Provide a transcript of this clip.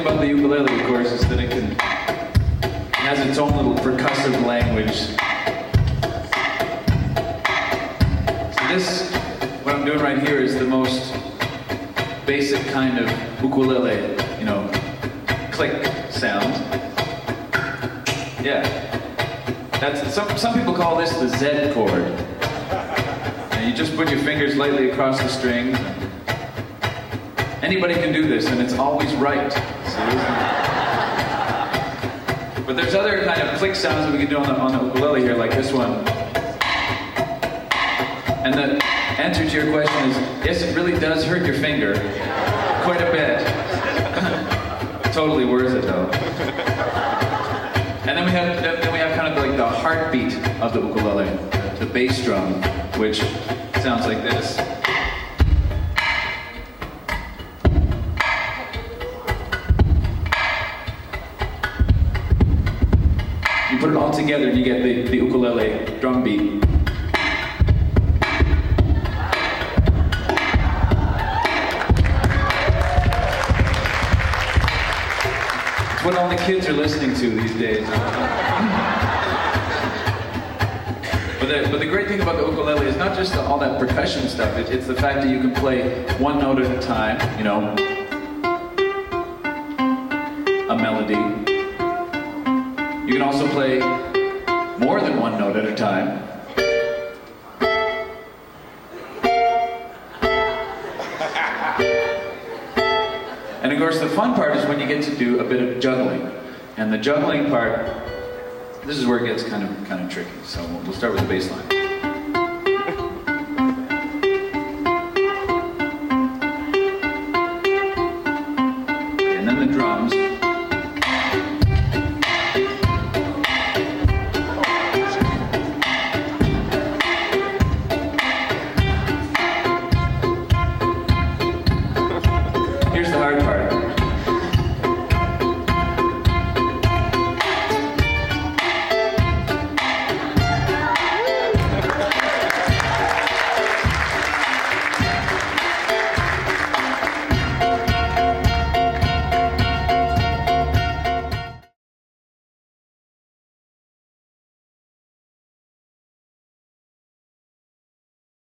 about the ukulele, of course, is that it can it has its own little percussive language. So this, what I'm doing right here, is the most basic kind of ukulele, you know, click sound. Yeah. That's some some people call this the Z chord. And you just put your fingers lightly across the string. Anybody can do this, and it's always right. But there's other kind of click sounds that we can do on the, on the ukulele here, like this one. And the answer to your question is yes, it really does hurt your finger quite a bit. totally worth it though. And then we have then we have kind of like the heartbeat of the ukulele, the bass drum, which sounds like this. Put it all together and you get the, the ukulele drum beat. It's what all the kids are listening to these days. But the, but the great thing about the ukulele is not just the, all that percussion stuff, it, it's the fact that you can play one note at a time, you know, a melody. You can also play more than one note at a time. And of course, the fun part is when you get to do a bit of juggling. And the juggling part, this is where it gets kind of kind of tricky. So we'll start with the bass line.